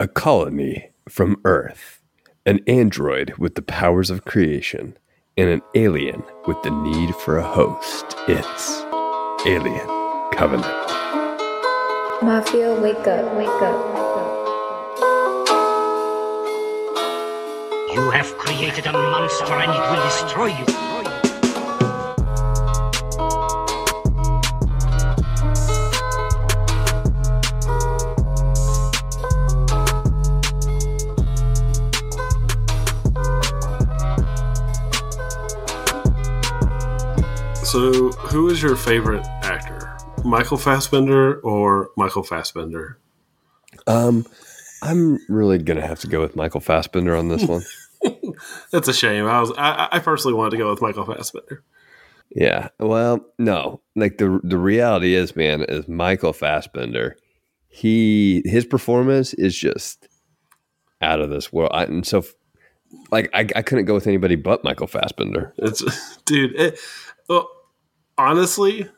A colony from Earth, an android with the powers of creation, and an alien with the need for a host. It's Alien Covenant. Mafia, wake up, wake up. You have created a monster and it will destroy you. So, who is your favorite actor? Michael Fassbender or Michael Fassbender? Um, I'm really gonna have to go with Michael Fassbender on this one. That's a shame. I was I, I personally wanted to go with Michael Fassbender. Yeah. Well, no. Like the the reality is, man, is Michael Fassbender. He his performance is just out of this world. I, and so, like, I, I couldn't go with anybody but Michael Fassbender. It's dude. It, well, honestly,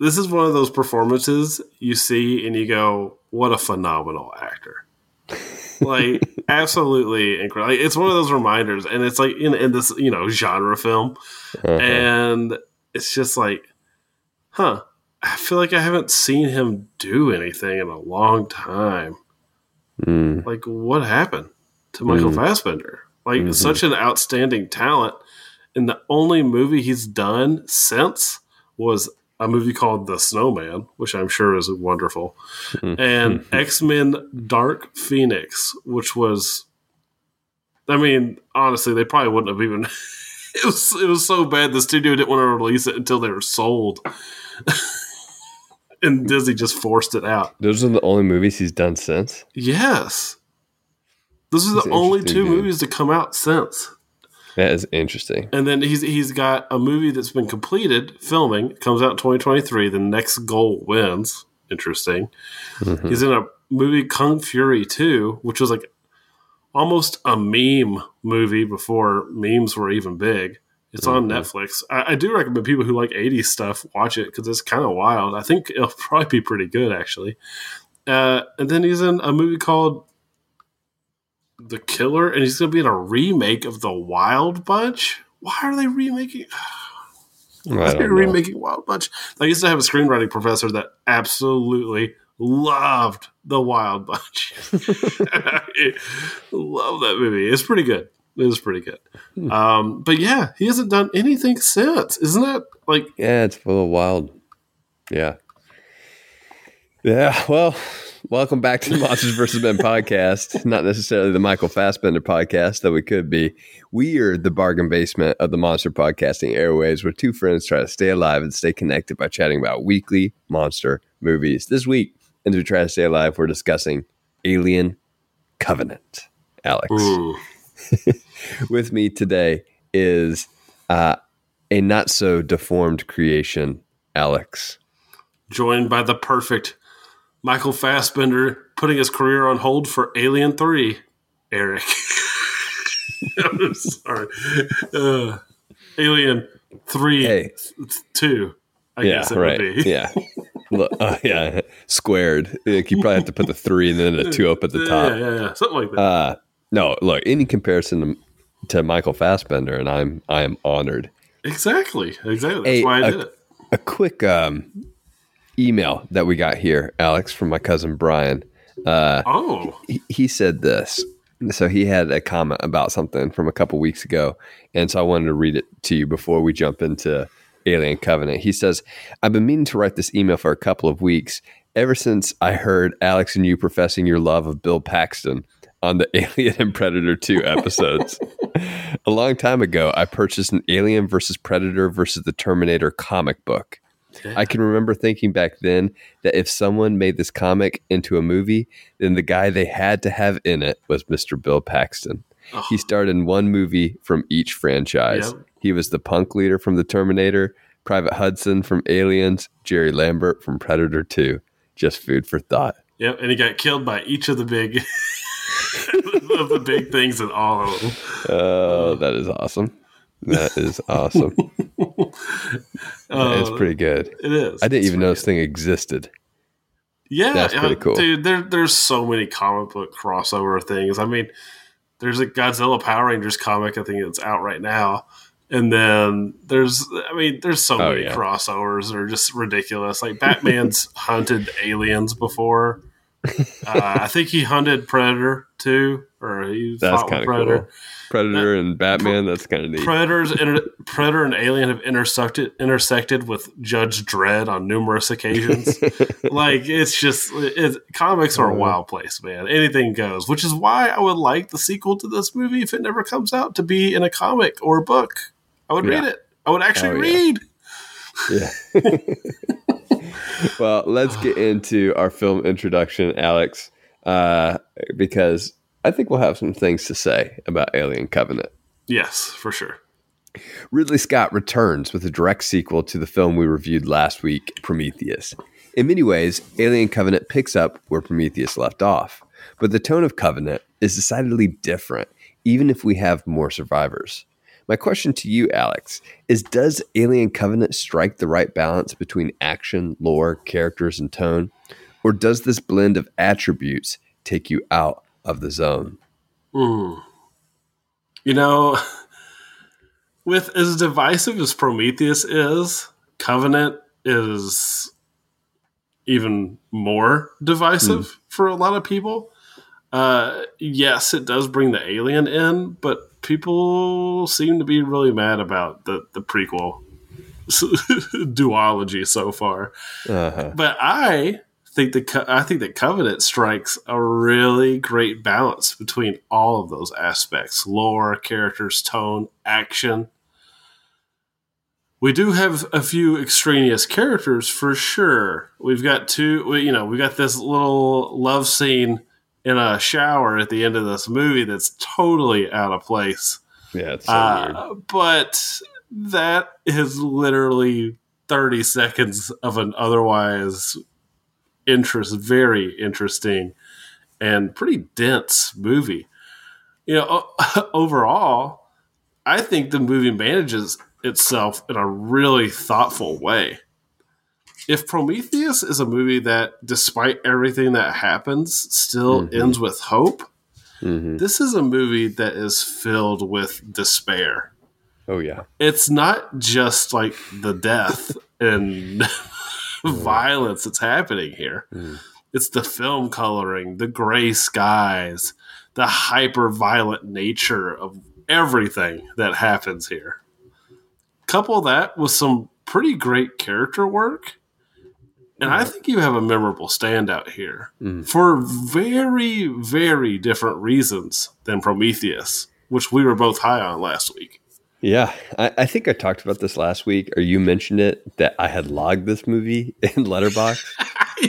this is one of those performances you see and you go, "What a phenomenal actor!" like, absolutely incredible. Like, it's one of those reminders, and it's like in, in this you know genre film, Uh-huh. and it's just like, huh. I feel like I haven't seen him do anything in a long time. Mm, Like, what happened to Michael Mhm. Fassbender? Like, Mhm. such an outstanding talent. And the only movie he's done since was a movie called The Snowman, which I'm sure is wonderful, hmm. and X Men Dark Phoenix, which was, I mean, honestly, they probably wouldn't have even. It was it was so bad the studio didn't want to release it until they were sold, and Disney just forced it out. those are the only movies he's done since. Yes. Those are That's the only two dude. movies to come out since. That is interesting. And then he's he's got a movie that's been completed filming, comes out in 2023. The next goal wins. Interesting. Mhm. He's in a movie Kung Fury 2, which was like almost a meme movie before memes were even big. It's on Mhm. Netflix. I, I do recommend people who like 80s stuff watch it because it's kind of wild. I think it'll probably be pretty good, actually. Uh, and then he's in a movie called The Killer, and he's going to be in a remake of The Wild Bunch. Why are they remaking? Why are they remaking Wild Bunch? I used to have a screenwriting professor that absolutely loved The Wild Bunch. I love that movie. It's pretty good. It was pretty good. Hmm. Um, but yeah, he hasn't done anything since. Isn't that like Yeah, it's full of wild. Yeah. Yeah. Well, welcome back to the Monsters vs. Men podcast. Not necessarily the Michael Fassbender podcast, though we could be. We are the bargain basement of the monster podcasting airways, where two friends try to stay alive and stay connected by chatting about weekly monster movies. This week, as we try to stay alive, we're discussing Alien Covenant. Alex with me today is uh, a not so deformed creation, Alex. joined by the perfect Michael Fassbender putting his career on hold for Alien 3, Eric. I'm sorry. Uh, Alien 3 Hey. 2, I yeah, guess it right. would be. Yeah. Uh, yeah, squared. Like, you probably have to put the three and then the two up at the top. yeah, yeah. Something like that. Uh, no, look, any comparison to, to Michael Fassbender, and I'm I am honored. exactly. Exactly. That's Hey, why I uh, did it. A quick um, email that we got here, Alex, from my cousin Brian. Uh, Oh, he, he said this. So he had a comment about something from a couple weeks ago, and so I wanted to read it to you before we jump into Alien Covenant. He says, "I've been meaning to write this email for a couple of weeks. Ever since I heard Alex and you professing your love of Bill Paxton on the Alien and Predator 2 episodes. a long time ago, I purchased an Alien versus Predator versus the Terminator comic book. I can remember thinking back then that if someone made this comic into a movie, then the guy they had to have in it was Mr. Bill Paxton. Oh. He starred in one movie from each franchise. Yep. He was the punk leader from The Terminator, Private Hudson from Aliens, Jerry Lambert from Predator 2. Just food for thought. Yep, and he got killed by each of the big of the big things in all of them. Oh, that is awesome. That is awesome. Uh, it's pretty good. It is. I didn't It's even know this thing existed. Yeah, That's pretty cool. dude. There, there's so many comic book crossover things. I mean, there's a Godzilla Power Rangers comic. I think it's out right now. And then there's, I mean, there's so Oh, many yeah. crossovers that are just ridiculous. Like Batman's hunted aliens before. Uh, I think he hunted Predator too, or he That's fought with kind of Predator. cool. Predator and Batman. That's kind of neat. Predators, inter- Predator and Alien have intersected intersected with Judge Dredd on numerous occasions. like it's just it, comics are a wild place, man. Anything goes, which is why I would like the sequel to this movie if it never comes out to be in a comic or a book. I would read it. I would actually Oh, yeah. read. Yeah. well, let's get into our film introduction, Alex, uh, because I think we'll have some things to say about Alien Covenant. Yes, for sure. Ridley Scott returns with a direct sequel to the film we reviewed last week, Prometheus. In many ways, Alien Covenant picks up where Prometheus left off, but the tone of Covenant is decidedly different, even if we have more survivors. My question to you, Alex, is Does Alien Covenant strike the right balance between action, lore, characters, and tone? Or does this blend of attributes take you out of the zone? Mm. You know, with as divisive as Prometheus is, Covenant is even more divisive for a lot of people. Uh, yes, it does bring the alien in, but people seem to be really mad about the, the prequel duology so far. Uh-huh. But I think the I think that Covenant strikes a really great balance between all of those aspects: lore, characters, tone, action. We do have a few extraneous characters for sure. We've got two, you know, we got this little love scene in a shower at the end of this movie that's totally out of place. Yeah, it's so weird. Uh, but that is literally 30 seconds of an otherwise interest, very interesting and pretty dense movie. You know, overall, I think the movie manages itself in a really thoughtful way. If Prometheus is a movie that, despite everything that happens, still Mhm. ends with hope, hmm this is a movie that is filled with despair. Oh, yeah. It's not just like the death and violence that's happening here. Mm. It's the film coloring, the gray skies, the hyper violent nature of everything that happens here. Couple that with some pretty great character work. And I think you have a memorable standout here Mm. for very, very different reasons than Prometheus, which we were both high on last week. Yeah, I, I think I talked about this last week, or you mentioned it that I had logged this movie in Letterboxd,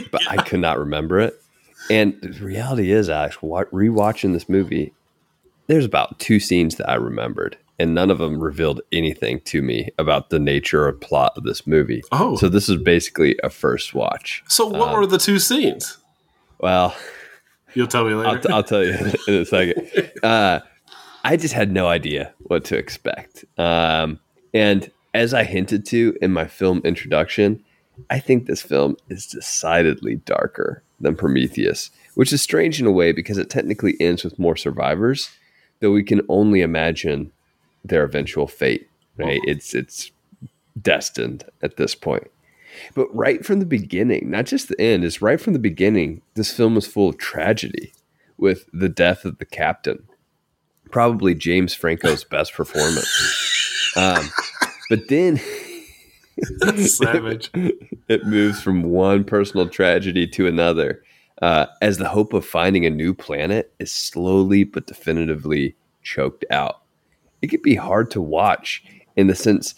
but I could not remember it. And the reality is, Alex, rewatching this movie, there's about two scenes that I remembered, and none of them revealed anything to me about the nature or plot of this movie. Oh, So this is basically a first watch. so what um, were the two scenes? Well, You'll tell me later. I'll, t- I'll tell you in a second. Uh, I just had no idea what to expect. Um, and as I hinted to in my film introduction, I think this film is decidedly darker than Prometheus, which is strange in a way because it technically ends with more survivors, though we can only imagine their eventual fate. Right? It's it's destined at this point. But right from the beginning, not just the end, is right from the beginning, this film is full of tragedy with the death of the captain. Probably James Franco's best performance. Um, but then Savage. it moves from one personal tragedy to another uh, as the hope of finding a new planet is slowly but definitively choked out. It could be hard to watch in the sense,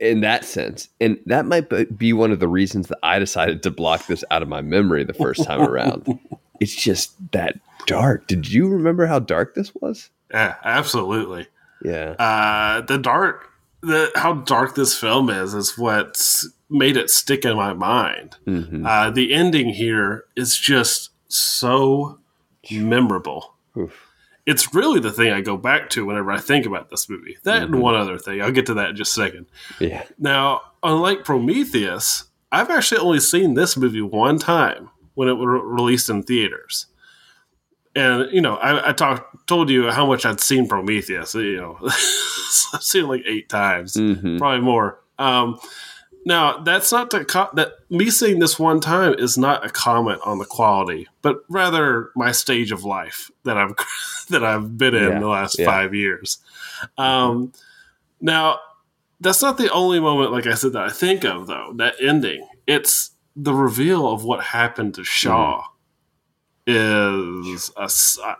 in that sense, and that might be- one of the reasons that I decided to block this out of my memory the first time around. it's just that dark. Did you remember how dark this was? Yeah, absolutely. Yeah. Uh, the dark, the how dark this film is, is what's made it stick in my mind. Mhm. Uh, the ending here is just so memorable. Oof. It's really the thing I go back to whenever I think about this movie. That and one other thing. I'll get to that in just a second. Yeah. Now, unlike Prometheus, I've actually only seen this movie one time. when it was released in theaters. And you know, I, I talked told you how much I'd seen Prometheus. You know, I've seen it like eight times, Mhm. probably more. Um, now, that's not to co- that me saying this one time is not a comment on the quality, but rather my stage of life that I've that I've been in Yeah, the last yeah. five years. Um, now, that's not the only moment, like I said, that I think of though. That ending, it's the reveal of what happened to Shaw. Is a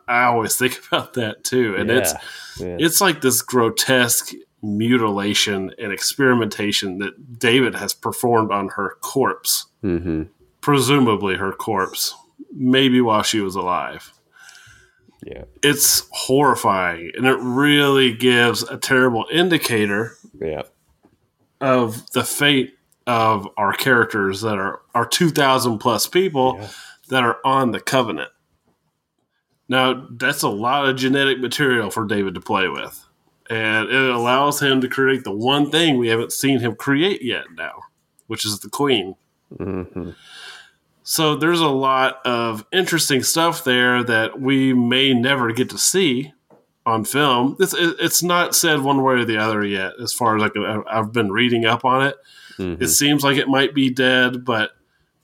I always think about that too, and it's Yeah. Yeah. it's like this grotesque mutilation and experimentation that David has performed on her corpse, Mhm. presumably her corpse, maybe while she was alive. Yeah. It's horrifying, and it really gives a terrible indicator Yeah. of the fate of our characters that are our 2,000 plus people Yeah. that are on the covenant. Now, that's a lot of genetic material for David to play with. And it allows him to create the one thing we haven't seen him create yet now, which is the queen. hmm So there's a lot of interesting stuff there that we may never get to see on film. It's, it's not said one way or the other yet, as far as I can, I've been reading up on it. Mm-hmm. It seems like it might be dead, but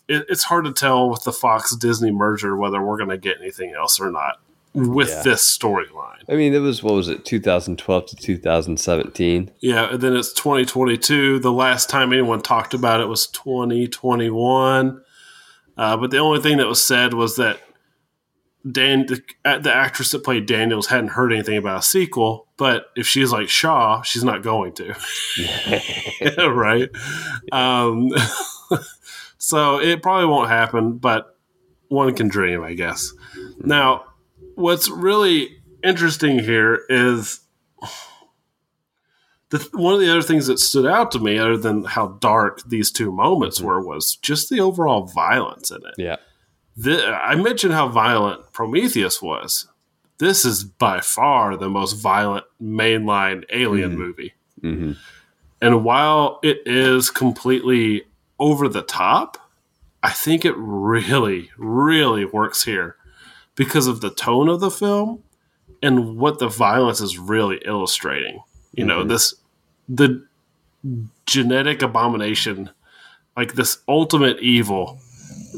it, it's hard to tell with the Fox Disney merger whether we're going to get anything else or not with Yeah. this storyline. I mean, it was what was it, 2012 to 2017? Yeah, and then it's 2022. The last time anyone talked about it was 2021. Uh, but the only thing that was said was that Dan, the, the actress that played Daniels, hadn't heard anything about a sequel. But if she's like Shaw, she's not going to. right? Um, so it probably won't happen, but one can dream, I guess. Now, what's really interesting here is the, one of the other things that stood out to me, other than how dark these two moments were, was just the overall violence in it. Yeah. The, I mentioned how violent Prometheus was. This is by far the most violent mainline alien movie. hmm And while it is completely over the top, I think it really, really works here because of the tone of the film and what the violence is really illustrating. You know, this the genetic abomination, like this ultimate evil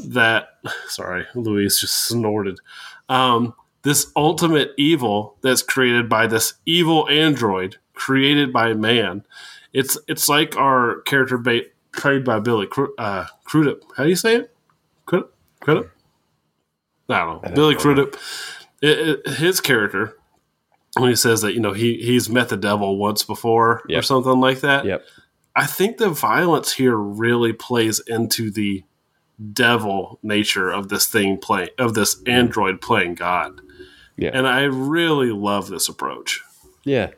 that sorry, Louise just snorted. Um, this ultimate evil that's created by this evil android created by man. It's it's like our character ba- played by Billy Cru- uh, Crudup. How do you say it? Crudup? Crudup? I don't know. Billy Crudup. It, it, his character when he says that you know he he's met the devil once before or something like that. Yep. I think the violence here really plays into the devil nature of this thing playing of this android playing God. Yeah. And I really love this approach. Yeah.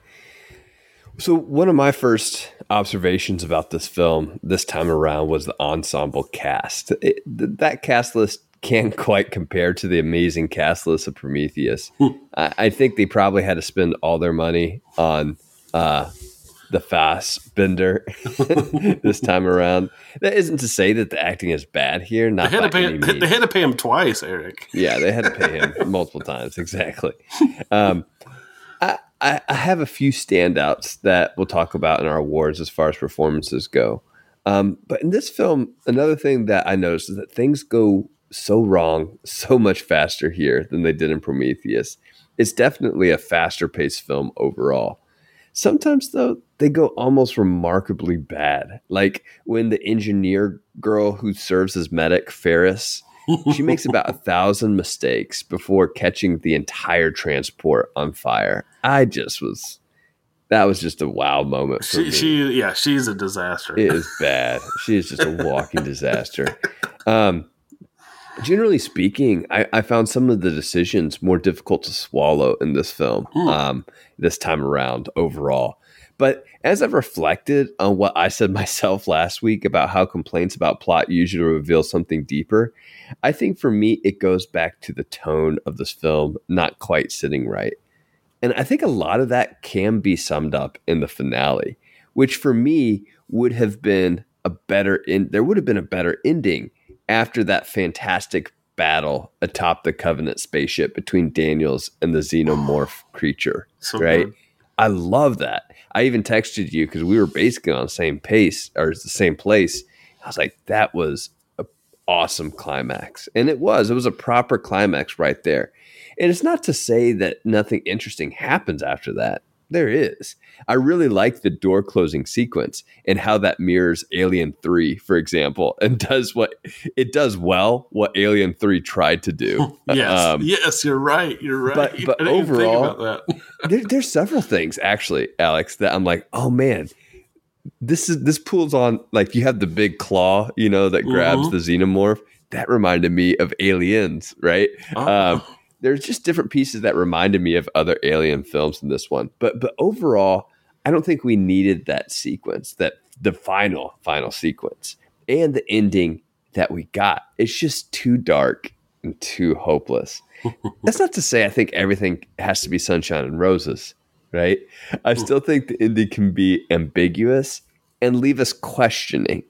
So one of my first observations about this film this time around was the ensemble cast. It, th- that cast list can't quite compare to the amazing cast list of Prometheus. I, I think they probably had to spend all their money on uh, the Fassbender this time around. That isn't to say that the acting is bad here. Not They had to pay they, had to pay him twice, Eric. Yeah, they had to pay him multiple times. Exactly. Um, I, I, I have a few standouts that we'll talk about in our awards as far as performances go. Um, but in this film, another thing that I noticed is that things go so wrong so much faster here than they did in Prometheus. It's definitely a faster paced film overall. Sometimes, though, they go almost remarkably bad. Like when the engineer girl who serves as medic, Ferris, she makes about a thousand mistakes before catching the entire transport on fire. I just was, that was just a wow moment for She, me. she yeah, she's a disaster. It is bad. She is just a walking disaster. Um, generally speaking, I, I found some of the decisions more difficult to swallow in this film um, this time around overall. But as I've reflected on what I said myself last week about how complaints about plot usually reveal something deeper, I think for me, it goes back to the tone of this film not quite sitting right. And I think a lot of that can be summed up in the finale, which for me would have been a better in there would have been a better ending after that fantastic battle atop the Covenant spaceship between Daniels and the xenomorph creature. So right? good. I love that. I even texted you because we were basically on the same pace or the same place. I was like, that was a awesome climax. And it was. It was a proper climax right there. And it's not to say that nothing interesting happens after that. There is. I really like the door closing sequence and how that mirrors Alien 3, for example, and does what it does well what Alien 3 tried to do. Yes, Um, yes, you're right. You're right. but- but I didn't even think overall- about that. there, there's several things actually, Alex, that I'm like, oh man, this is this pulls on like you have the big claw, you know, that grabs Mhm. the xenomorph. That reminded me of aliens, right? Oh. Um, there's just different pieces that reminded me of other alien films in this one. But but overall, I don't think we needed that sequence, that the final, final sequence. And the ending that we got. It's just too dark and too hopeless. That's not to say I think everything has to be sunshine and roses, right? I hmm. still think the ending can be ambiguous and leave us questioning.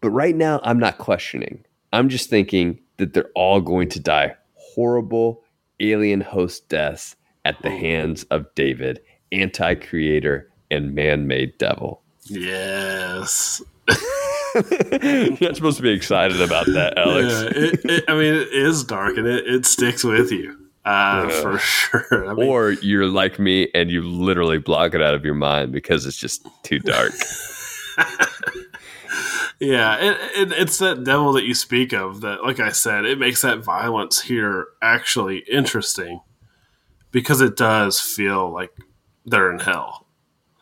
But right now, I'm not questioning. I'm just thinking that they're all going to die horrible alien host deaths at the hands of David, anti creator and man made devil. yes. You're not supposed to be excited about that, Alex. Yeah, it, it, I mean, it is dark and it, it sticks with you uh, Yeah. for sure. I mean, Or you're like me and you literally block it out of your mind because it's just too dark. yeah, it, it, it's that devil that you speak of that, like I said, it makes that violence here actually interesting because it does feel like they're in hell.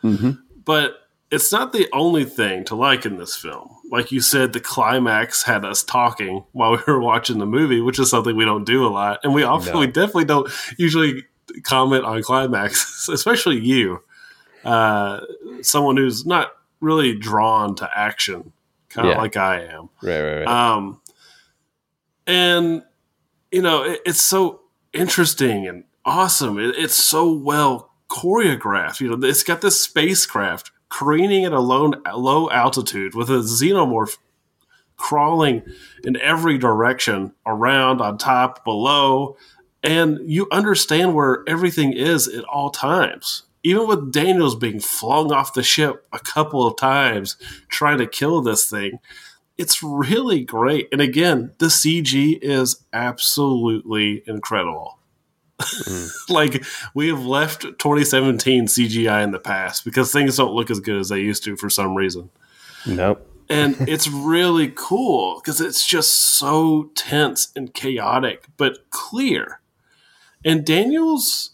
Mhm. But it's not the only thing to like in this film. Like you said, the climax had us talking while we were watching the movie, which is something we don't do a lot, and we often, No. we definitely don't usually comment on climaxes, especially you, uh, someone who's not really drawn to action, kind of Yeah. like I am. Right, right, right. Um, and you know, it, it's so interesting and awesome. It, it's so well choreographed. You know, it's got this spacecraft careening at a low, low altitude with a xenomorph crawling in every direction, around, on top, below, and you understand where everything is at all times. Even with Daniels being flung off the ship a couple of times trying to kill this thing, it's really great. And again, the CG is absolutely incredible. Mm. like we have left 2017 CGI in the past because things don't look as good as they used to for some reason. nope. And it's really cool because it's just so tense and chaotic, but clear. And Daniels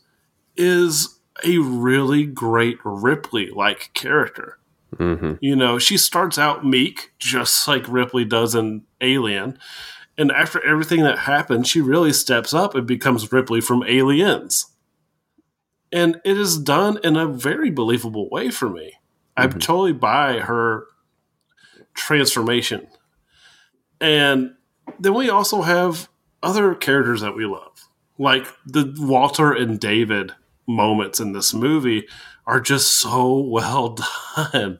is a really great Ripley like character. hmm You know, she starts out meek, just like Ripley does in Alien. And after everything that happens, she really steps up and becomes Ripley from Aliens. And it is done in a very believable way for me. I totally buy her transformation. And then we also have other characters that we love. Like the Walter and David moments in this movie are just so well done.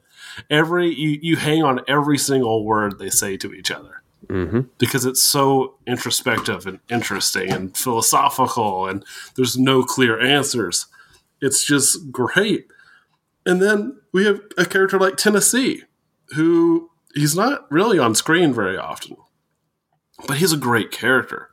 Every you, you hang on every single word they say to each other hmm because it's so introspective and interesting and philosophical and there's no clear answers. It's just great. And then we have a character like Tennessee who he's not really on screen very often. But he's a great character.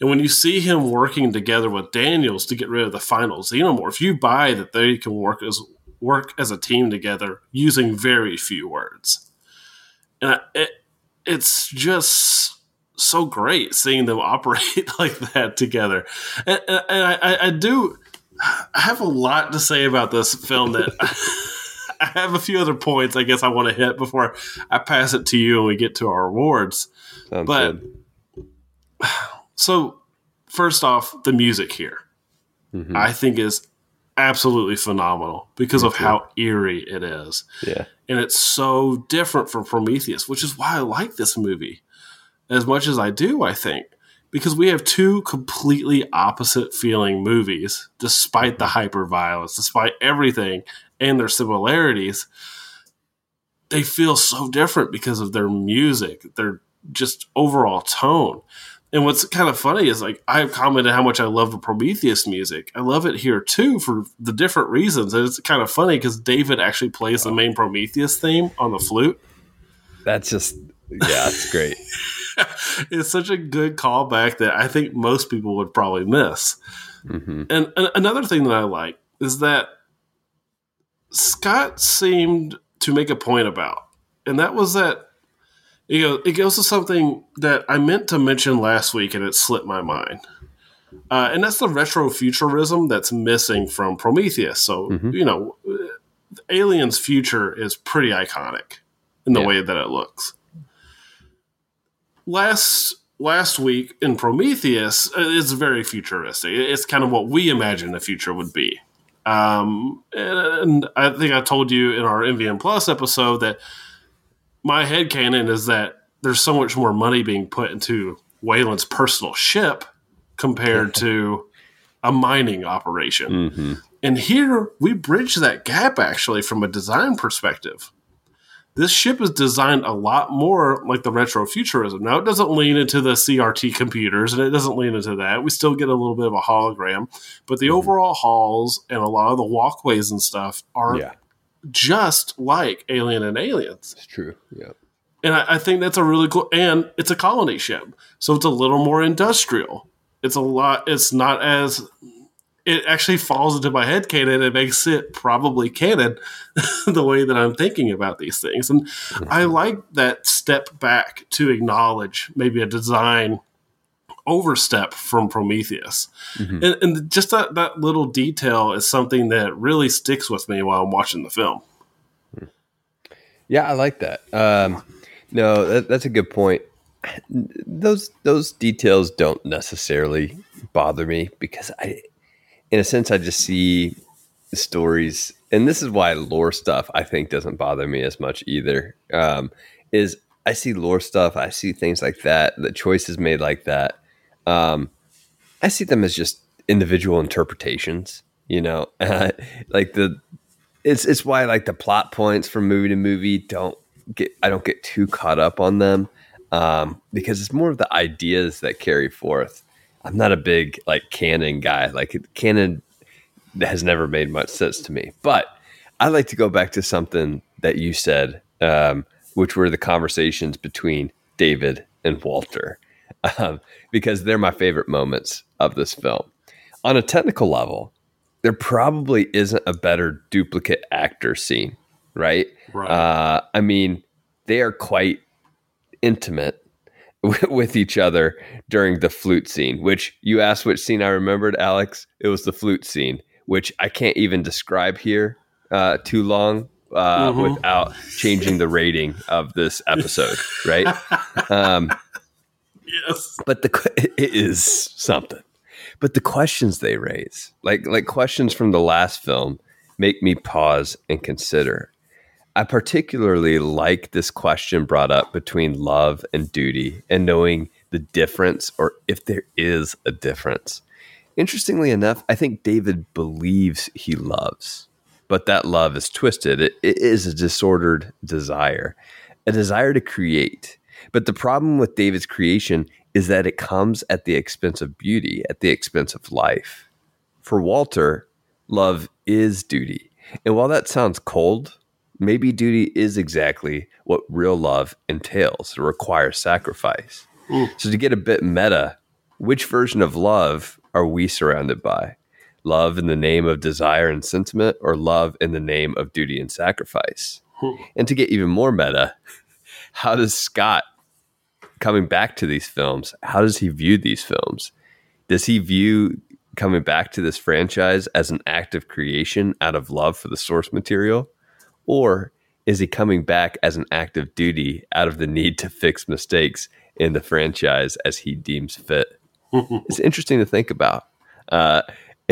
And when you see him working together with Daniels to get rid of the final xenomorph, you buy that they can work as work as a team together using very few words. And I- it, it's just so great seeing them operate like that together. And, and and I, I- I do I have a lot to say about this film that I have a few other points I guess I want to hit before I pass it to you and we get to our awards. Sounds But good. so, first off, the music here Mhm. I think is absolutely phenomenal because of how eerie it is. yeah. And it's so different from Prometheus, which is why I like this movie as much as I do, I think. Because we have two completely opposite feeling movies, despite the hyper violence, despite everything and their similarities. They feel so different because of their music, their just overall tone. And what's kind of funny is like I've commented how much I love the Prometheus music. I love it here too for the different reasons. And it's kind of funny because David actually plays the main Prometheus theme on the flute. That's just yeah, it's great. it's such a good callback that I think most people would probably miss. Mm-hmm. And, and another thing that I like is that Scott seemed to make a point about, and that was that you know, it goes to something that I meant to mention last week and it slipped my mind. Uh, and that's the retrofuturism that's missing from Prometheus. So, mm-hmm. you know, Alien's future is pretty iconic in the yeah. way that it looks. Last last week in Prometheus, uh, it's very futuristic. It's kind of what we imagine the future would be. Um, and, and I think I told you in our MVM Plus episode that my head canon is that there's so much more money being put into Weyland's personal ship compared to a mining operation. Mm-hmm. And here we bridge that gap actually from a design perspective. This ship is designed a lot more like the retrofuturism. Now, it doesn't lean into the CRT computers and it doesn't lean into that. We still get a little bit of a hologram, but the mm-hmm. overall halls and a lot of the walkways and stuff are yeah just like Alien and Aliens. It's true. Yeah. And I, I, think that's a really cool, and it's a colony ship, so it's a little more industrial. It's a lot. It's not as. It actually falls into my head canon. It makes it probably canon, the way that I'm thinking about these things, and. I like that step back to acknowledge maybe a design overstep from Prometheus. Mm-hmm. And, and, just that, that little detail is something that really sticks with me while I'm watching the film. Yeah, I like that. Um, no, that, that's a good point. Those those details don't necessarily bother me because I, in a sense, I just see stories, and this is why lore stuff I think doesn't bother me as much either. Um, is I see lore stuff, I see things like that, the choices made like that, um, I see them as just individual interpretations. You know, like the it's it's why like the plot points from movie to movie don't get I don't get too caught up on them um, because it's more of the ideas that carry forth. I'm not a big like canon guy. Like canon has never made much sense to me, but I like to go back to something that you said, um, which were the conversations between David and Walter um, because they're my favorite moments of this film. On a technical level, there probably isn't a better duplicate actor scene, right? Right. Uh, I mean, they are quite intimate with each other during the flute scene, which you asked which scene I remembered, Alex. It was the flute scene, which I can't even describe here uh, too long uh, mm-hmm. without changing the rating of this episode, right? Um, yes. But the it is something. But the questions they raise, like like questions from the last film, make me pause and consider. I particularly like this question brought up between love and duty and knowing the difference or if there is a difference. Interestingly enough, I think David believes he loves, but that love is twisted. it, it is a disordered desire, a desire to create, but the problem with David's creation is that it comes at the expense of beauty, at the expense of life. For Walter, love is duty. And while that sounds cold, maybe duty is exactly what real love entails. It requires sacrifice. Mm. So, to get a bit meta, which version of love are we surrounded by? Love in the name of desire and sentiment, or love in the name of duty and sacrifice? Mm. And to get even more meta, how does Scott coming back to these films, how does he view these films? Does he view coming back to this franchise as an act of creation out of love for the source material? Or is he coming back as an act of duty out of the need to fix mistakes in the franchise as he deems fit? it's interesting to think about. Uh,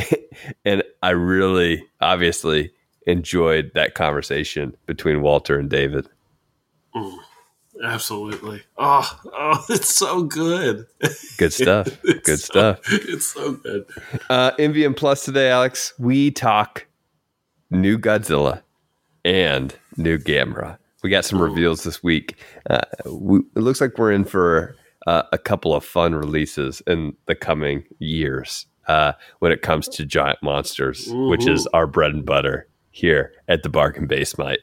and I really, obviously, enjoyed that conversation between Walter and David. Mm. Absolutely. Oh, oh, it's so good. Good stuff. good so, stuff. It's so good. Uh, MVM Plus today, Alex. We talk new Godzilla and new Gamera. We got some reveals this week. Uh, we, it looks like we're in for uh, a couple of fun releases in the coming years uh, when it comes to giant monsters, which is our bread and butter here at the Bargain Basement.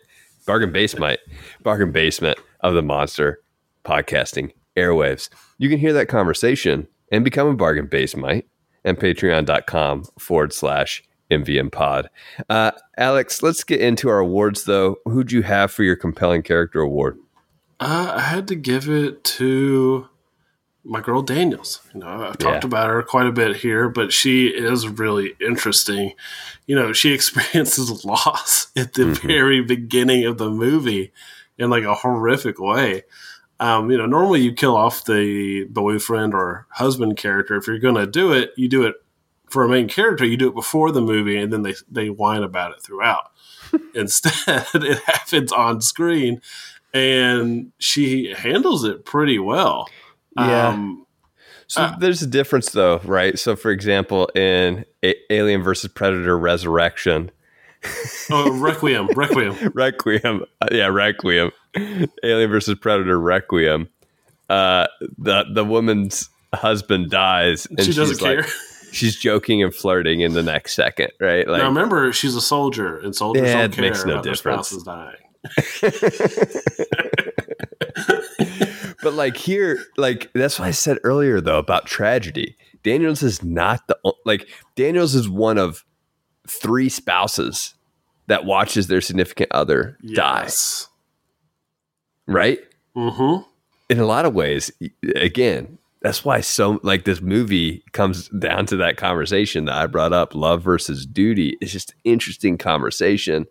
Bargain Basement, Bargain Basement of the Monster Podcasting Airwaves. You can hear that conversation and become a Bargain Basement and patreon.com forward slash MVM pod. Uh, Alex, let's get into our awards though. Who'd you have for your compelling character award? Uh, I had to give it to my girl Daniels. You know, I've talked Yeah. about her quite a bit here, but she is really interesting. You know, she experiences loss at the very beginning of the movie in like a horrific way. Um, you know, normally you kill off the boyfriend or husband character. If you're going to do it, you do it for a main character. You do it before the movie, and then they they whine about it throughout. Instead, it happens on screen, and she handles it pretty well. Yeah. Um, So there's a difference though, right? So for example, in A- Alien versus Predator Resurrection, oh, Requiem, Requiem. Requiem, uh, yeah, Requiem, Alien versus Predator Requiem, uh, the the woman's husband dies and She doesn't she's like, care. she's joking and flirting in the next second, right? Like now remember, she's a soldier, and soldiers Yeah, don't it care makes no about their difference. spouses dying. But like here, like that's why I said earlier though about tragedy. Daniels is not the like Daniels is one of three spouses that watches their significant other die. Right? Mm-hmm. In a lot of ways, again, that's why so like this movie comes down to that conversation that I brought up, love versus duty. It's just interesting conversation,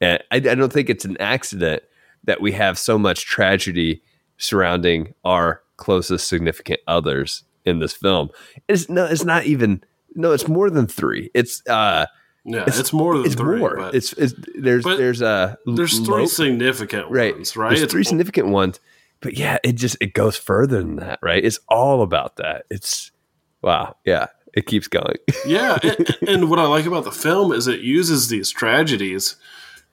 and I, I don't think it's an accident that we have so much tragedy surrounding our closest significant others in this film. It's no, it's not even no, it's more than three. It's uh, Yeah, it's, more than it's three. more. It's it's there's there's uh, a there's three significant right, ones, right? There's It's- three significant ones, but yeah, it just it goes further than that, right? It's all about that. It's wow, yeah, it keeps going. yeah, and, and what I like about the film is it uses these tragedies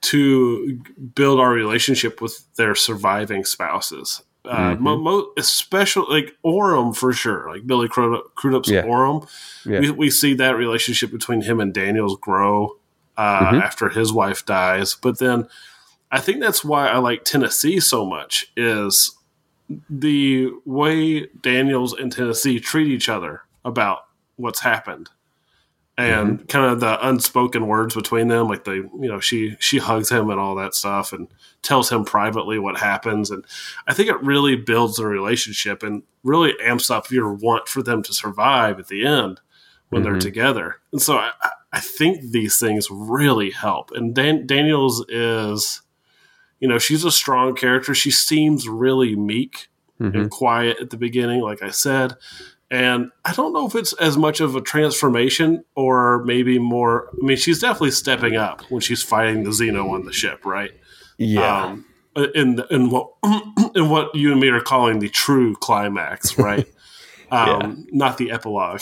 to build our relationship with their surviving spouses. Uh, Mm-hmm. mo- mo- especially like Oram for sure, like Billy Crudup- Crudup's Yeah. Oram. Yeah. We, we see that relationship between him and Daniels grow uh, Mm-hmm. after his wife dies. But then I think that's why I like Tennessee so much is the way Daniels and Tennessee treat each other about what's happened and mm-hmm. kind of the unspoken words between them like they you know she she hugs him and all that stuff and tells him privately what happens. And i think it really builds the relationship and really amps up your want for them to survive at the end when they're mm-hmm. together. And so I, I- think these things really help. And Dan, daniels is you know she's a strong character. She seems really meek and mm-hmm. quiet at the beginning like i said and I don't know if it's as much of a transformation or maybe more. I mean, she's definitely stepping up when she's fighting the Xeno on the ship, right? Yeah, Um, in in what in what you and me are calling the true climax, right? um, Not the epilogue,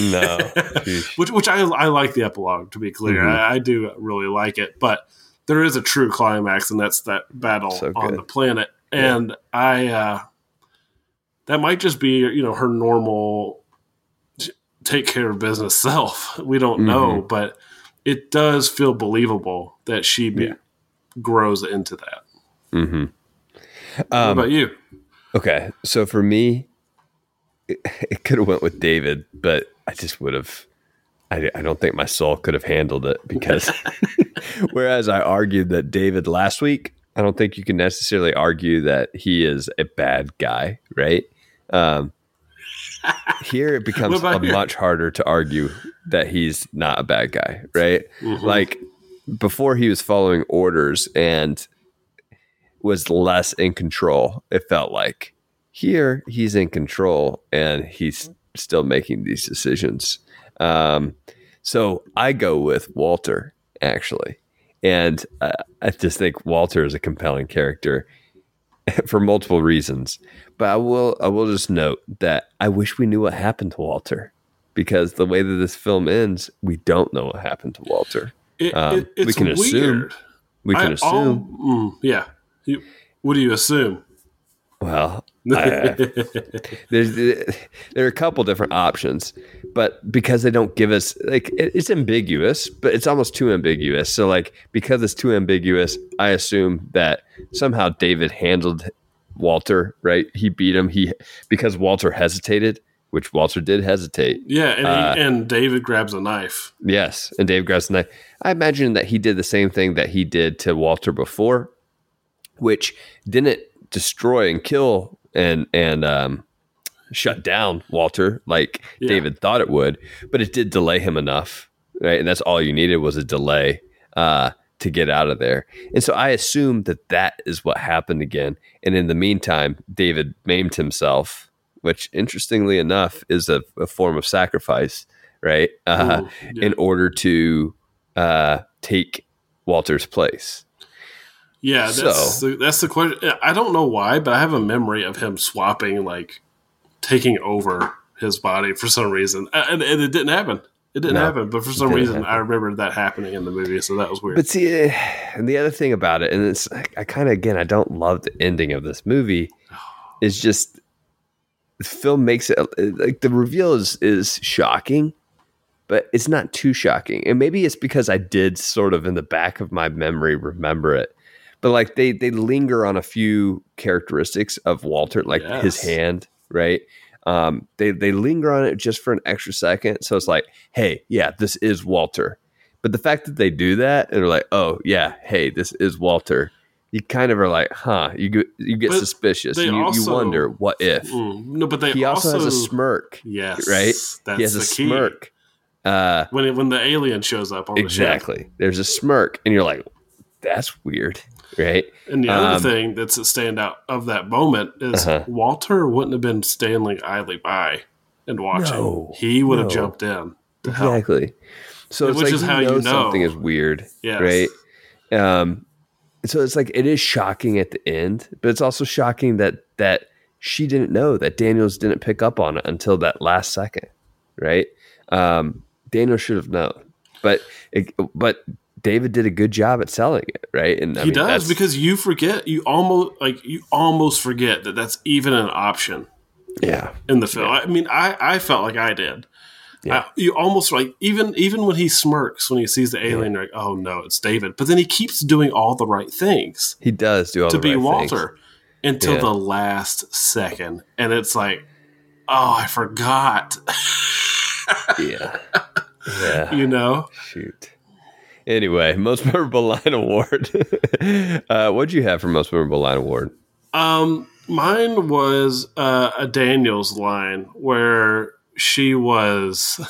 no, which which I I like the epilogue to be clear. Mhm. I, I do really like it, but there is a true climax, and that's that battle So on the planet. And I uh, that might just be you know her normal take care of business self. We don't know, Mm-hmm. but it does feel believable that she be, Yeah. grows into that. hmm what Um, about you? Okay, so for me, it, it could have went with David, but I just would have. I, I don't think my soul could have handled it because, whereas I argued that David last week, I don't think you can necessarily argue that he is a bad guy, right? Um, here it becomes a here? much harder to argue that he's not a bad guy, right? Mm-hmm. Like before he was following orders and was less in control, it felt like. Here he's in control and he's still making these decisions. Um, so I go with Walter actually, and uh, I just think Walter is a compelling character for multiple reasons. But I will I will just note that I wish we knew what happened to Walter because the way that this film ends, we don't know what happened to Walter. It, um, it- we can assume- We can I- assume. all- mm, yeah. You, what do you assume? Well, I, there's there are a couple different options, but because they don't give us like it, it's ambiguous, but it's almost too ambiguous. So like because it's too ambiguous, I assume that somehow David handled Walter right. He beat him. He because Walter hesitated, which Walter did hesitate. yeah, and, Uh, he, and David grabs a knife. Yes, and Dave grabs a knife. I imagine that he did the same thing that he did to Walter before, which didn't destroy and kill and and um, shut down Walter like Yeah. David thought it would, but it did delay him enough, right? And that's all you needed was a delay uh, to get out of there. And so I assume that that is what happened again. And in the meantime, David maimed himself, which interestingly enough is a, a form of sacrifice, right? Uh, Ooh, yeah. in order to uh, take Walter's place. Yeah, that's So- the, that's the question. I don't know why, but I have a memory of him swapping, like taking over his body for some reason, and, and it didn't happen. It didn't No, happen, but for some reason, happen. I remember that happening in the movie, so that was weird. But see, eh, and the other thing about it, and it's I, I kind of again, I don't love the ending of this movie. Is just the film makes it like the reveal is is shocking, but it's not too shocking. And maybe it's because I did sort of in the back of my memory remember it. But like they they linger on a few characteristics of Walter, like his hand, right? Um, they they linger on it just for an extra second, so it's like, hey, yeah, this is Walter. But the fact that they do that and they're like, oh yeah, hey, this is Walter, you kind of are like, huh? You get you get But suspicious. they And you, you wonder what if. Mm, no, but they He also, also, has a smirk, Yes, right? That's he has the a key. smirk. Uh, when it, when the alien shows up on exactly. There's a smirk, and you're like, that's weird, right? And the other Um, thing that's a standout of that moment is Uh-huh. Walter wouldn't have been standing idly by and watching. No, he would have jumped in to help. Exactly. So it's Which like is how you know know. something is weird, Yes. right? Um, so it's like it is shocking at the end, but it's also shocking that that she didn't know that Daniels didn't pick up on it until that last second, right? Um, Daniel should have known, but it, but David did a good job at selling it, right? And I he mean, does because you forget you almost like you almost forget that that's even an option yeah, in the film. I mean, I I felt like I did. Yeah. I, you almost like even even when he smirks when he sees the alien, you're like, oh no, it's David. But then he keeps doing all the right things he does do all the right things. to be right Walter until Yeah. the last second, and it's like, oh, I forgot. Yeah, yeah. you know, Shoot. Anyway, most memorable line award. uh, what'd you have for most memorable line award? Um, mine was uh, a Daniels line where she was.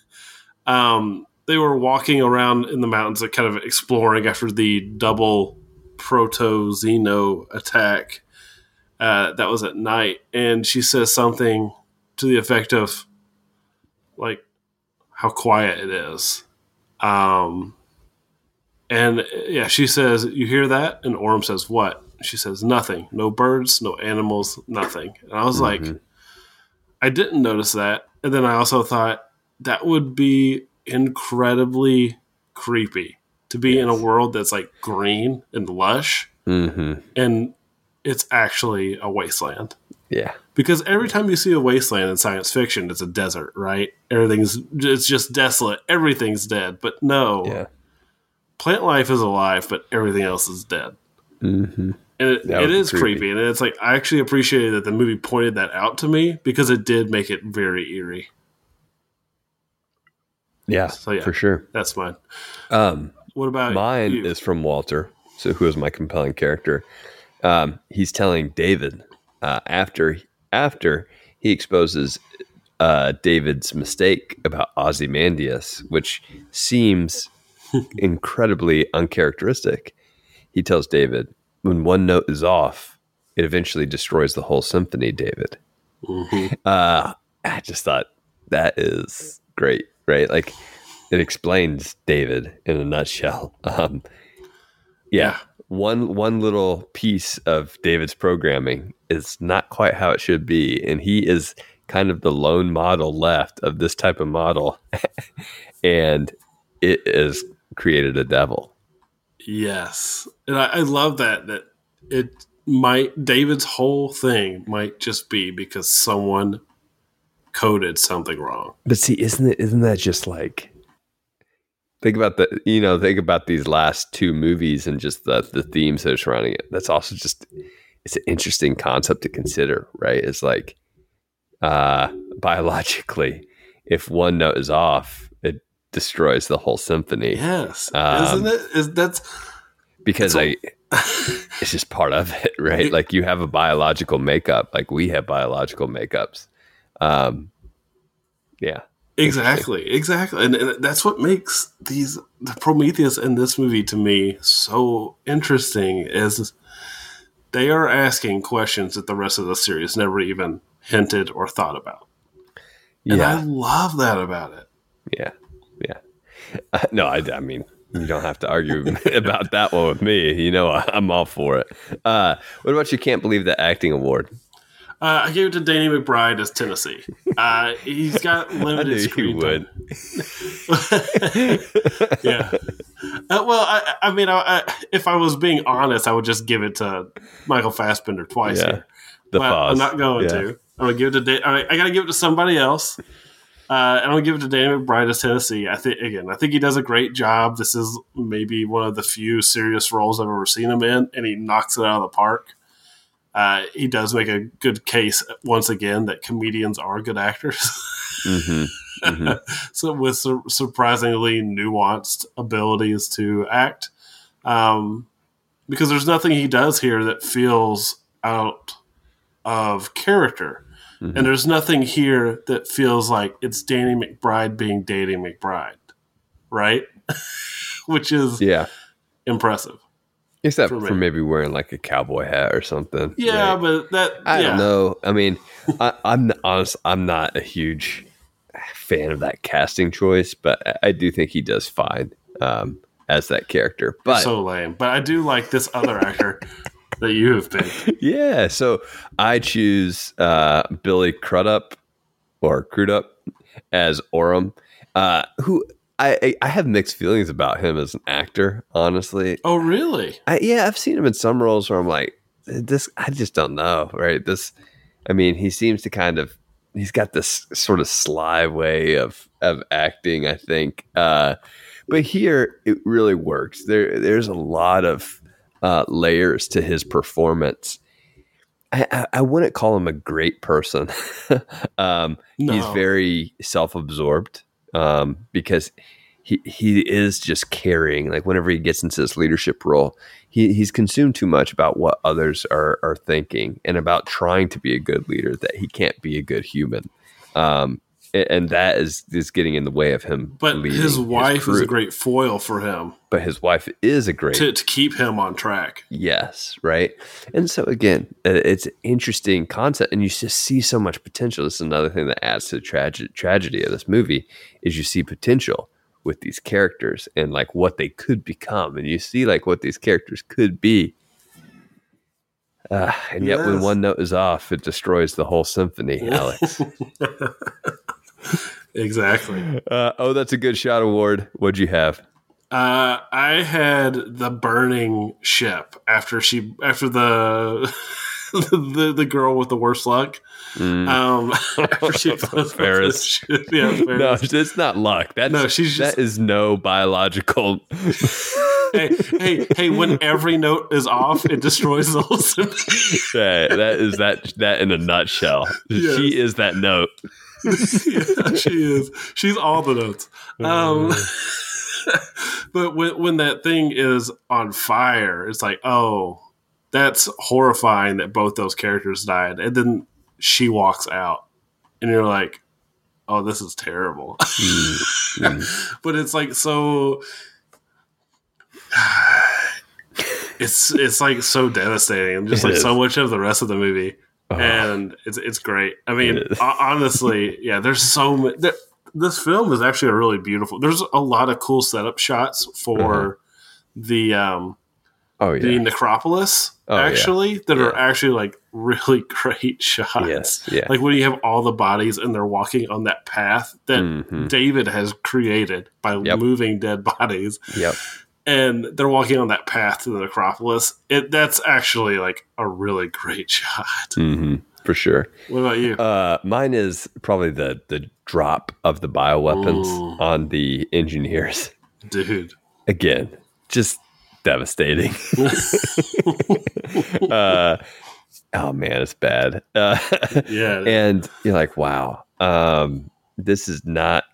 um, they were walking around in the mountains, like kind of exploring after the double proto Xeno attack. Uh, that was at night, and she says something to the effect of, like, how quiet it is. Um, and uh, yeah, she says, "You hear that?" And Oram says, "What?" She says, "Nothing. No birds, no animals, nothing." And I was like, I didn't notice that. And then I also thought that would be incredibly creepy to be in a world that's like green and lush, Mm-hmm. and it's actually a wasteland. Yeah. Because every time you see a wasteland in science fiction, it's a desert, right? Everything's it's just desolate. Everything's dead. But no, Yeah. Plant life is alive, but everything else is dead. Mm-hmm. And it, it is creepy. creepy. And it's like, I actually appreciated that the movie pointed that out to me because it did make it very eerie. Yeah, So, yeah. for sure. That's mine. Um, What about mine you? is from Walter. So, who is my compelling character? Um, he's telling David uh, after after he exposes uh, David's mistake about Ozymandias, which seems incredibly uncharacteristic. He tells David, "When one note is off, it eventually destroys the whole symphony." David. Mhm. Uh, I just thought that is great, right? Like it explains David in a nutshell. Um, yeah, one one little piece of David's programming is not quite how it should be, and he is kind of the lone model left of this type of model, and it has created a devil. Yes, and I, I love that that it might David's whole thing might just be because someone coded something wrong. But see, isn't it? Isn't that just like? Think about the, you know, think about these last two movies and just the the themes that are surrounding it. That's also just, it's an interesting concept to consider, right? It's like, uh, biologically, if one note is off, it destroys the whole symphony. Yes, Um, isn't it? Is that's because I, it's just part of it, right? Like you have a biological makeup, like we have biological makeups. Um, yeah, Exactly, exactly, and, and that's what makes these the Prometheus in this movie to me so interesting. Is they are asking questions that the rest of the series never even hinted or thought about, and I love that about it. yeah, yeah. Uh, no, I, I mean, you don't have to argue about that one with me. You know, I- I'm all for it. Uh, what about you? Can't believe the acting award. Uh, I gave it to Danny McBride as Tennessee. Uh, he's got I limited you screen time. would. yeah. Uh, well, I, I mean, I, I, if I was being honest, I would just give it to Michael Fassbender twice. Yeah, Here. the But pause. I'm not going Yeah. to. I'm gonna give it to. Right, I got to give it to somebody else. Uh, and gonna give it to Danny McBride as Tennessee. I think again, I think he does a great job. This is maybe one of the few serious roles I've ever seen him in, and he knocks it out of the park. Uh, he does make a good case once again that comedians are good actors. hmm so with sur- surprisingly nuanced abilities to act um, because there's nothing he does here that feels out of character and there's nothing here that feels like it's danny mcbride being danny mcbride right which is Yeah, impressive except For for, maybe wearing like a cowboy hat or something. yeah right? but that I yeah don't know. I mean, I, I'm n- honest. I'm not a huge fan of that casting choice, but I, I do think he does fine um, as that character. But so lame but i do like this other actor that you have picked yeah, so I choose uh, Billy Crudup or Crudup as Oram, uh, who I, I have mixed feelings about him as an actor. Honestly, oh really I, yeah, I've seen him in some roles where I'm like, this. I just don't know, right? This. I mean, he seems to kind of. He's got this sort of sly way of of acting. I think, uh, but here it really works. There, there's a lot of uh, layers to his performance. I, I, I wouldn't call him a great person. um, He's very self absorbed um, because he he is just carrying. Like whenever he gets into this leadership role, he, he's consumed too much about what others are are thinking and about trying to be a good leader that he can't be a good human. Um, and that is is getting in the way of him. but his wife is a great foil for him But his wife is a great to, to keep him on track. Yes, right. And so again, uh, it's an interesting concept, and you just see so much potential. This is another thing that adds to the trage- tragedy of this movie is you see potential with these characters and like what they could become, and you see like what these characters could be. Uh, and yet, when one note is off, it destroys the whole symphony, Alex. Exactly. uh, oh, that's a good shot award. What'd you have? Uh, I had the burning ship after she after the the the girl with the worst luck. Um, after she blows up the Faris. ship. Yeah, Faris. No, it's not luck. That's No, she's just- that is no biological hey, hey, hey! When every note is off, it destroys the whole symphony. that, that is that that in a nutshell. Yes. She is that note. Yeah, she is. She's all the notes. Um, but when when that thing is on fire, it's like, oh, that's horrifying that both those characters died, and then she walks out, and you're like, oh, this is terrible. but it's like so. It's it's like so devastating, just It like is. so much of the rest of the movie Oh, and it's it's great. I mean, It is. ho- honestly, yeah. There's so. There, this film is actually a really beautiful. There's a lot of cool setup shots for the um oh the necropolis Oh, yeah. actually that are actually like really great shots. Yes. Yeah. Like when you have all the bodies and they're walking on that path that Mhm. David has created by Yep. moving dead bodies, Yep. And they're walking on that path to the necropolis. It that's actually like a really great shot. hmm for sure. What about you? Uh, mine is probably the the drop of the bioweapons Ooh. on the engineers. Dude. Again, just devastating. uh, oh man, it's bad. Uh, Yeah. and you're like, wow, um, this is not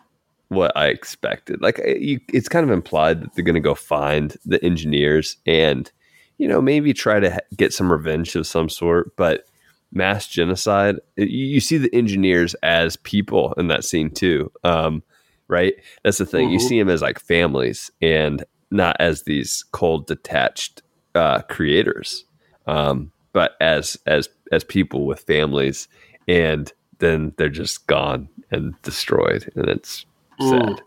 what I expected. Like, you, it's kind of implied that they're going to go find the engineers and, you know, maybe try to get some revenge of some sort. But mass genocide, you, you see the engineers as people in that scene too, um, right? That's the thing. You Mhm. see them as like families and not as these cold, detached uh, creators, um, but as as as people with families, and then they're just gone and destroyed, and it's sad.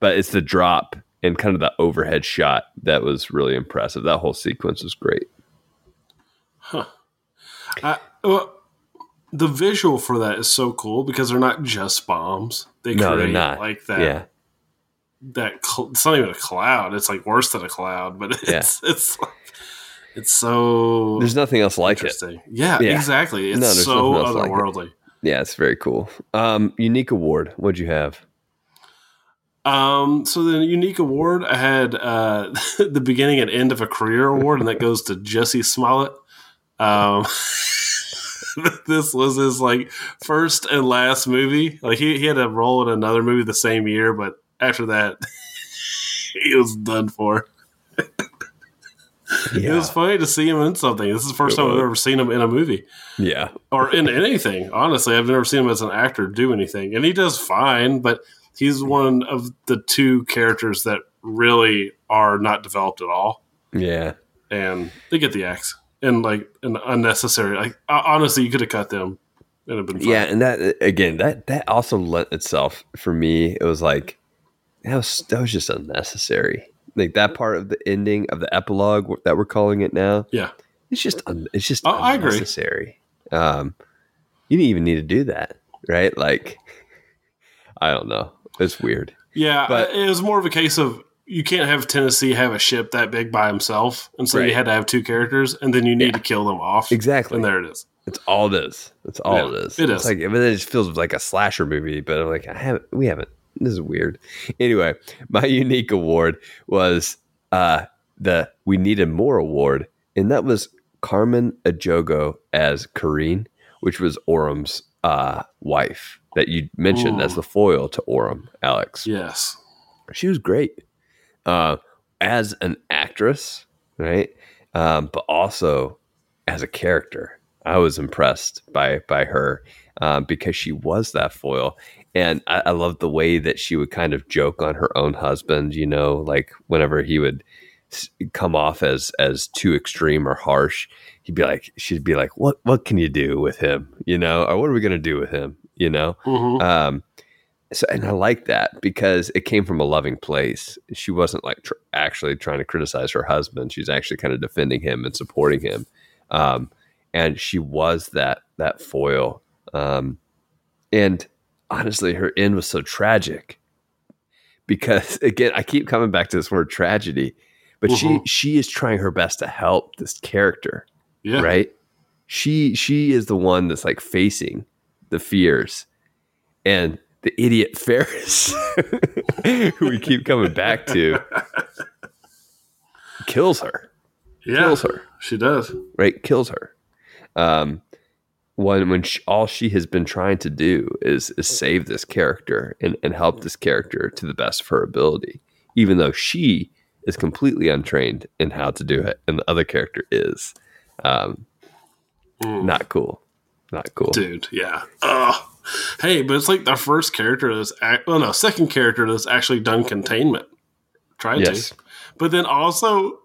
But it's the drop and kind of the overhead shot that was really impressive. That whole sequence was great. I, well, the visual for that is so cool because they're not just bombs. They No, they're create not. like that. Yeah, That cl- it's not even a cloud. It's like worse than a cloud, but it's it's like, it's so there's nothing else like it. Yeah, Yeah. exactly. It's No, so else like it. otherworldly. Yeah, it's very cool. Um, unique award. What'd you have? Um, so the unique award I had uh, the beginning and end of a career award, and that goes to Jussie Smollett. Um, this was his like first and last movie. Like he, he had a role in another movie the same year, but after that, he was done for. It was funny to see him in something. This is the first time I've ever seen him in a movie yeah, or in anything. Honestly, I've never seen him as an actor do anything, and he does fine. But he's one of the two characters that really are not developed at all, yeah. and they get the axe and like an unnecessary. Like honestly, you could have cut them and have been fine. Yeah, and that again, that that also lent itself for me. It was like that was that was just unnecessary. Like that part of the ending of the epilogue that we're calling it now. yeah, It's just un, it's just Oh, unnecessary. Um, you didn't even need to do that, right? Like, I don't know. It's weird. yeah. But- it was more of a case of. You can't have Tennessee have a ship that big by himself, and so Right. you had to have two characters, and then you need Yeah. to kill them off. Exactly. and there it is. It's all it is. It's all Yeah, it is. it It's is. like but it just feels like a slasher movie, but I'm like, I haven't we haven't this is weird. Anyway, my unique award was uh the We Needed More award, and that was Carmen Ejogo as Karine, which was Oram's uh wife that you mentioned Ooh. as the foil to Oram, Alex Yes. she was great uh, as an actress, right? Um, but also as a character. I was impressed by by her um, because she was that foil, and I, I loved the way that she would kind of joke on her own husband. You know, like whenever he would come off as as too extreme or harsh, he'd be like, she'd be like, "What what can you do with him? You know, or what are we gonna do with him? You know?" hmm Um, so, and I like that because it came from a loving place. She wasn't like tr- actually trying to criticize her husband. She's actually kind of defending him and supporting him. Um, and she was that that foil. Um, and honestly, her end was so tragic because again, I keep coming back to this word tragedy. But she Mhm. she is trying her best to help this character Yeah. right she she is the one that's like facing the fears and the idiot Faris who we keep coming back to kills her Yeah. kills her She does. right kills her um when when she, all she has been trying to do is is save this character and, and help this character to the best of her ability even though she is completely untrained in how to do it and the other character is um Mm. not cool not cool Dude, yeah. Oh. Hey, but it's like the first character that's act- well, no, second character that's actually done containment. Tried yes to, but then also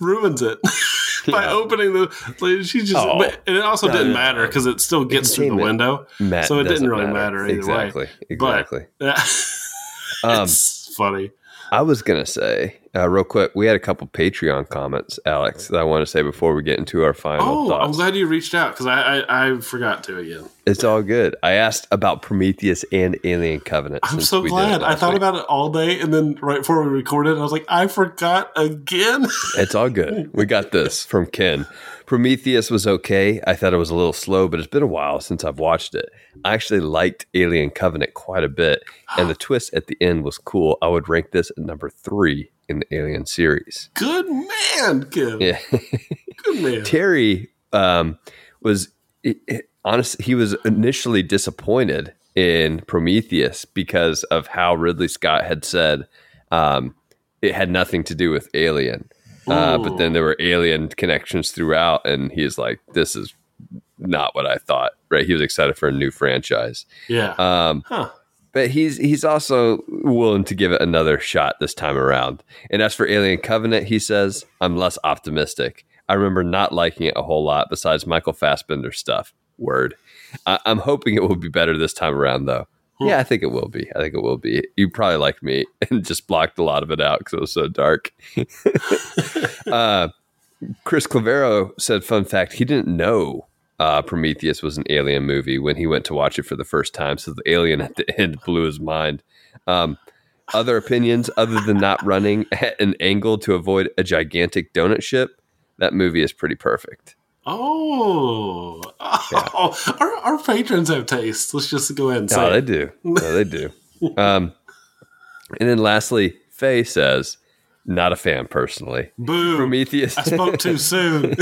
ruins it by Yeah. opening the. Like, she just, Oh. but, and it also No, didn't no, matter no. because it still gets through the window. So it didn't really matter either way. exactly exactly um it's funny. I was gonna say uh, real quick. We had a couple Patreon comments, Alex, that I want to say before we get into our final Oh, I'm glad you reached out because I, I I forgot to again. It's all good. I asked about Prometheus and Alien Covenant. I'm so we did it glad. I thought week. about it all day, and then right before we recorded, I was like, I forgot again. It's all good. We got this from Ken. Prometheus was okay. I thought it was a little slow, but it's been a while since I've watched it. I actually liked Alien Covenant quite a bit, and the twist at the end was cool. I would rank this at number three in the Alien series. Good man, Kim. Yeah. Good man. Terry um, was it, it- honest. He was initially disappointed in Prometheus because of how Ridley Scott had said um, it had nothing to do with Alien. Uh, but then there were alien connections throughout, and he's like, "This is not what I thought." Right? He was excited for a new franchise. Yeah. Um, huh. but he's he's also willing to give it another shot this time around. And as for Alien Covenant, he says, I'm less optimistic. I remember not liking it a whole lot besides Michael Fassbender stuff. Word. I, I'm hoping it will be better this time around, though. Yeah, I think it will be. I think it will be. You probably like me and just blocked a lot of it out because it was so dark. uh, Chris Clavero said, fun fact, he didn't know uh, Prometheus was an alien movie when he went to watch it for the first time. So the alien at the end blew his mind. Um, other opinions, other than not running at an angle to avoid a gigantic donut ship, that movie is pretty perfect. Oh, oh our, our patrons have taste. Let's just go ahead and say No, it. they do. No, they do. Um, and then lastly, Faye says, not a fan personally. Boo. Prometheus. I spoke too soon.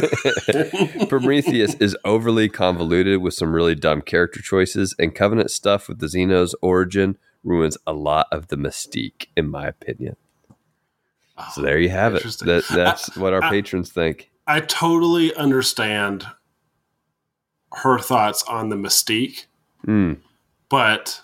Prometheus is overly convoluted with some really dumb character choices, and Covenant stuff with the Xenos origin ruins a lot of the mystique, in my opinion. So there you have it. That, that's what our I- patrons think. I totally understand her thoughts on the mystique, Mm, but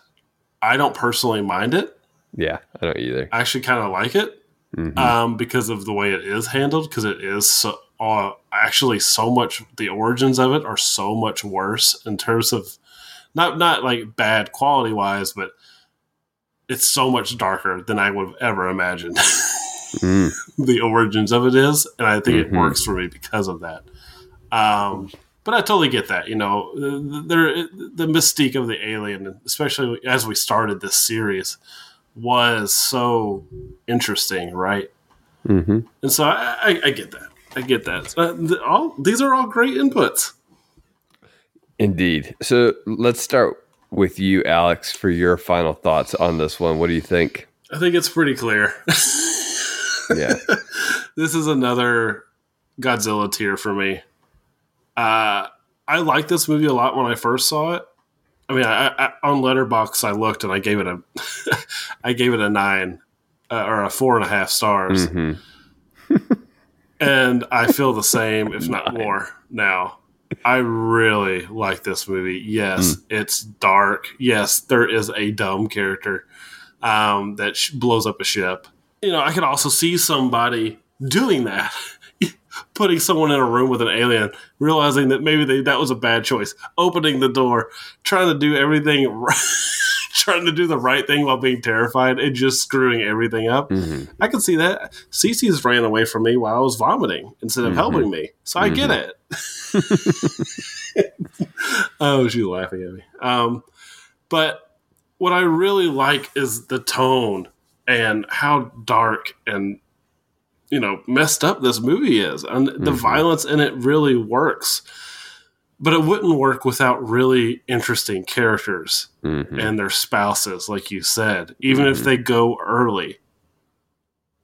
I don't personally mind it. yeah, I don't either. I actually kind of like it Mhm. um, because of the way it is handled. Because it is so uh, actually so much. The origins of it are so much worse in terms of not not like bad quality wise, but it's so much darker than I would have ever imagined. Mm, the origins of it is, and I think Mhm. it works for me because of that. Um, but I totally get that. You know, the- there the mystique of the alien, especially as we started this series, was so interesting, right? hmm And so I, I, I get that. I get that. Uh, the, all these are all great inputs. Indeed. So let's start with you, Alex, for your final thoughts on this one. What do you think? I think it's pretty clear. Yeah. this is another Godzilla tier for me. Uh, I liked this movie a lot when I first saw it. I mean, I, I, on Letterboxd, I looked and I gave it a, I gave it a nine uh, or a four and a half stars, hmm and I feel the same, if not more, now. I really like this movie. Yes, it's dark. Yes, there is a dumb character um, that sh- blows up a ship. You know, I could also see somebody doing that, putting someone in a room with an alien, realizing that maybe they, that was a bad choice, opening the door, trying to do everything, right, trying to do the right thing while being terrified, and just screwing everything up. hmm I can see that. Cece's ran away from me while I was vomiting instead of Mhm. helping me. So I get it. oh, she's laughing at me. Um, but what I really like is the tone and how dark and you know messed up this movie is, and the Mhm. violence in it really works. But it wouldn't work without really interesting characters hmm and their spouses, like you said. Even if Mhm. they go early,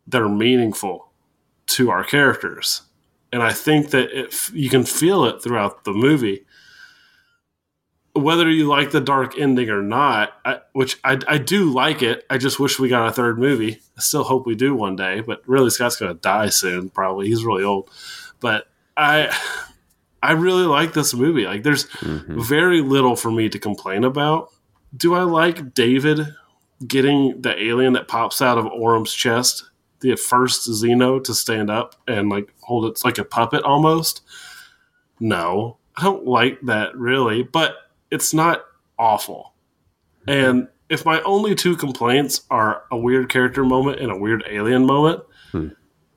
they're meaningful to our characters. And I think that if you can feel it throughout the movie, whether you like the dark ending or not, I, which I, I do like it. I just wish we got a third movie. I still hope we do one day, but Ridley Scott's going to die soon, probably. He's really old. But I. I really like this movie. Like, there's hmm very little for me to complain about. Do I like David getting the alien that pops out of Oram's chest, the first Xeno to stand up and like hold it like a puppet almost? No, I don't like that really, but it's not awful. And if my only two complaints are a weird character moment and a weird alien moment, Hmm.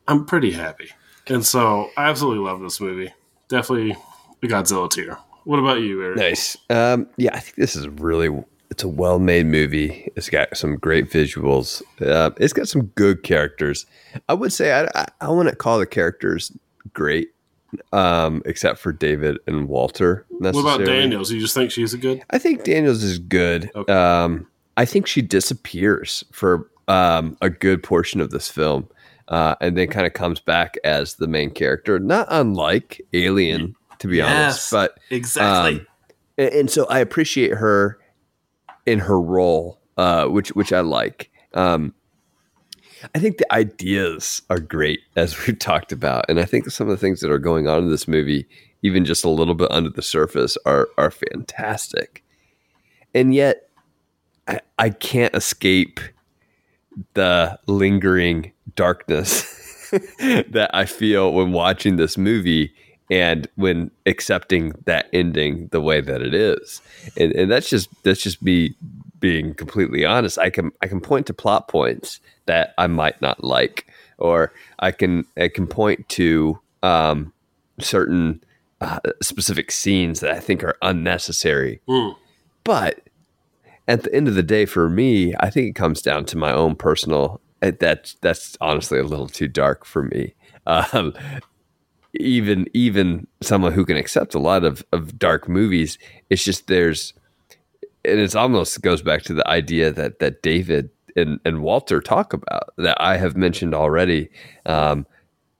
I'm pretty happy. And so I absolutely love this movie. Definitely a Godzilla tier. What about you, Eric? Nice. Um, yeah, I think this is really it's a well made movie. It's got some great visuals. Uh, it's got some good characters. I would say I I, I wouldn't call the characters great, um, except for David and Walter. What about. Daniels? You just think she's a good? I think Daniels is good. Okay. Um, I think she disappears for um, a good portion of this film, uh, and then kind of comes back as the main character, not unlike Alien, to be honest. But Exactly. um, and, and so I appreciate her in her role, uh, which which I like. Um, I think the ideas are great, as we've talked about, and I think some of the things that are going on in this movie, even just a little bit under the surface, are are fantastic. And yet, I, I can't escape the lingering darkness that I feel when watching this movie and when accepting that ending the way that it is. And, and that's just that's just me being completely honest. I can I can point to plot points that I might not like, or I can I can point to um, certain uh, specific scenes that I think are unnecessary. Mm. But at the end of the day, for me, I think it comes down to my own personal. uh, That that's honestly a little too dark for me. Um, even even someone who can accept a lot of of dark movies, it's just there's, and it's almost goes back to the idea that that David and and Walter talk about that I have mentioned already. Um,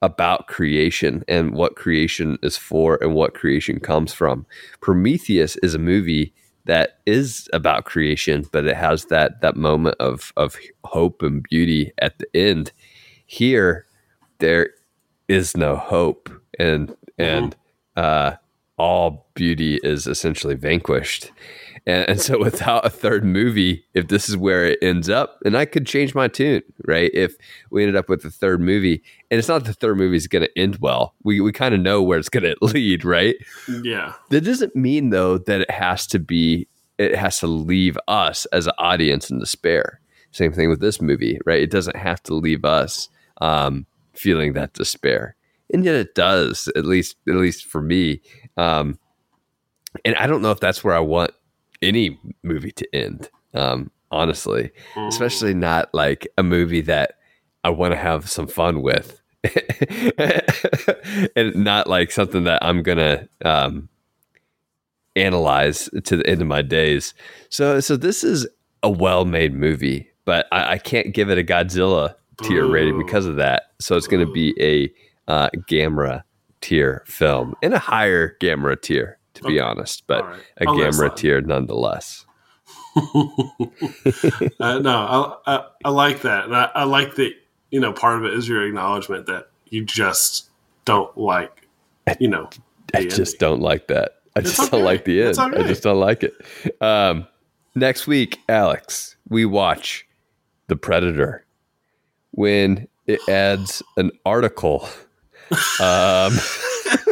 about creation and what creation is for and what creation comes from. Prometheus is a movie that is about creation, but it has that that moment of of hope and beauty at the end. Here, there is no hope, and and uh, all beauty is essentially vanquished. And, and so, without a third movie, if this is where it ends up, and I could change my tune, right? If we ended up with a third movie, and it's not the third movie is going to end well, we we kind of know where it's going to lead, right? Yeah. That doesn't mean though that it has to be it has to leave us as an audience in despair. Same thing with this movie, right? It doesn't have to leave us um, feeling that despair, and yet it does. At least, at least for me. Um, and I don't know if that's where I want any movie to end. Um, honestly, especially not like a movie that I want to have some fun with. and not like something that I'm gonna um, analyze to the end of my days. So, so this is a well-made movie, but I, I can't give it a Godzilla tier rating because of that. So it's going to be a uh, Gamera tier film and a higher Gamera tier, to be honest, but right. a I'll let it Gamera slide. tier nonetheless. uh, no, I, I, I like that, and I, I like that. You know, part of it is your acknowledgement that you just don't like. You know, I just don't like that. I It's just don't like the end. It's I just don't like it. Um, next week, Alex, we watch The Predator when it adds an article. Um,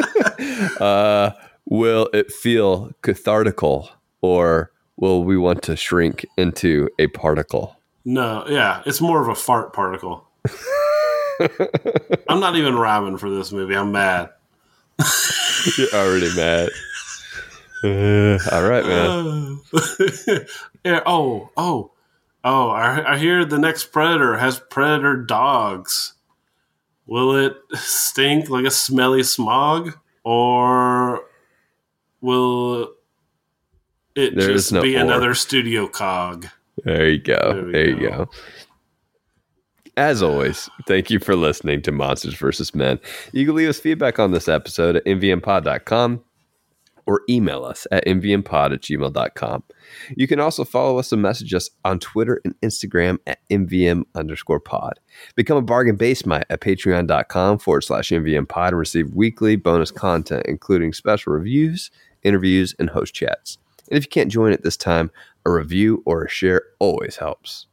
uh, will it feel cathartical or will we want to shrink into a particle? No, yeah, it's more of a fart particle. I'm not even rhyming for this movie. I'm mad. You're already mad. Uh, all right, man. yeah, oh, oh, oh! I, I hear the next predator has predator dogs. Will it stink like a smelly smog, or will it There just no be or. another studio cog? There you go. There There, you go. go. As always, thank you for listening to Monsters vs. Men. You can leave us feedback on this episode at mvmpod.com or email us at mvmpod at gmail.com. You can also follow us and message us on Twitter and Instagram at mvm underscore pod. Become a bargain basemite at patreon.com forward slash mvmpod and receive weekly bonus content, including special reviews, interviews, and host chats. And if you can't join at this time, a review or a share always helps.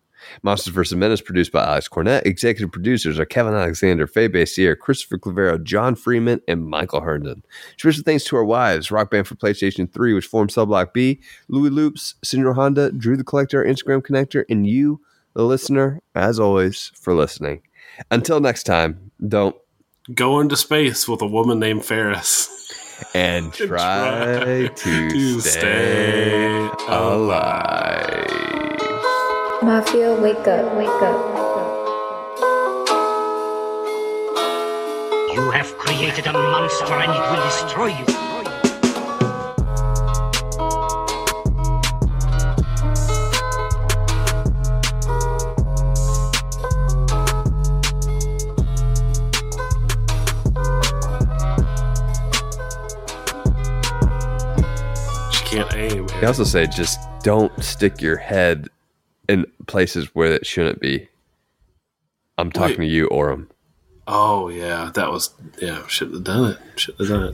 Monsters vs. Men is produced by Alex Cornett. Executive producers are Kevin Alexander, Faye Basier, Christopher Clavero, John Freeman, and Michael Herndon. Special thanks to our wives, Rock Band for PlayStation 3, which formed Cell Block B, Louis Loops, Senior Honda, Drew the Collector, Instagram Connector, and you, the listener, as always, for listening. Until next time, don't Go into space with a woman named Faris. and try, Try to, to stay, stay alive. Mafia, wake up, wake up. You have created a monster and it will destroy you. They also say just don't stick your head in places where it shouldn't be. I'm talking Wait. to you, Oram. Oh yeah, that was yeah. Should have done it. Should have done it.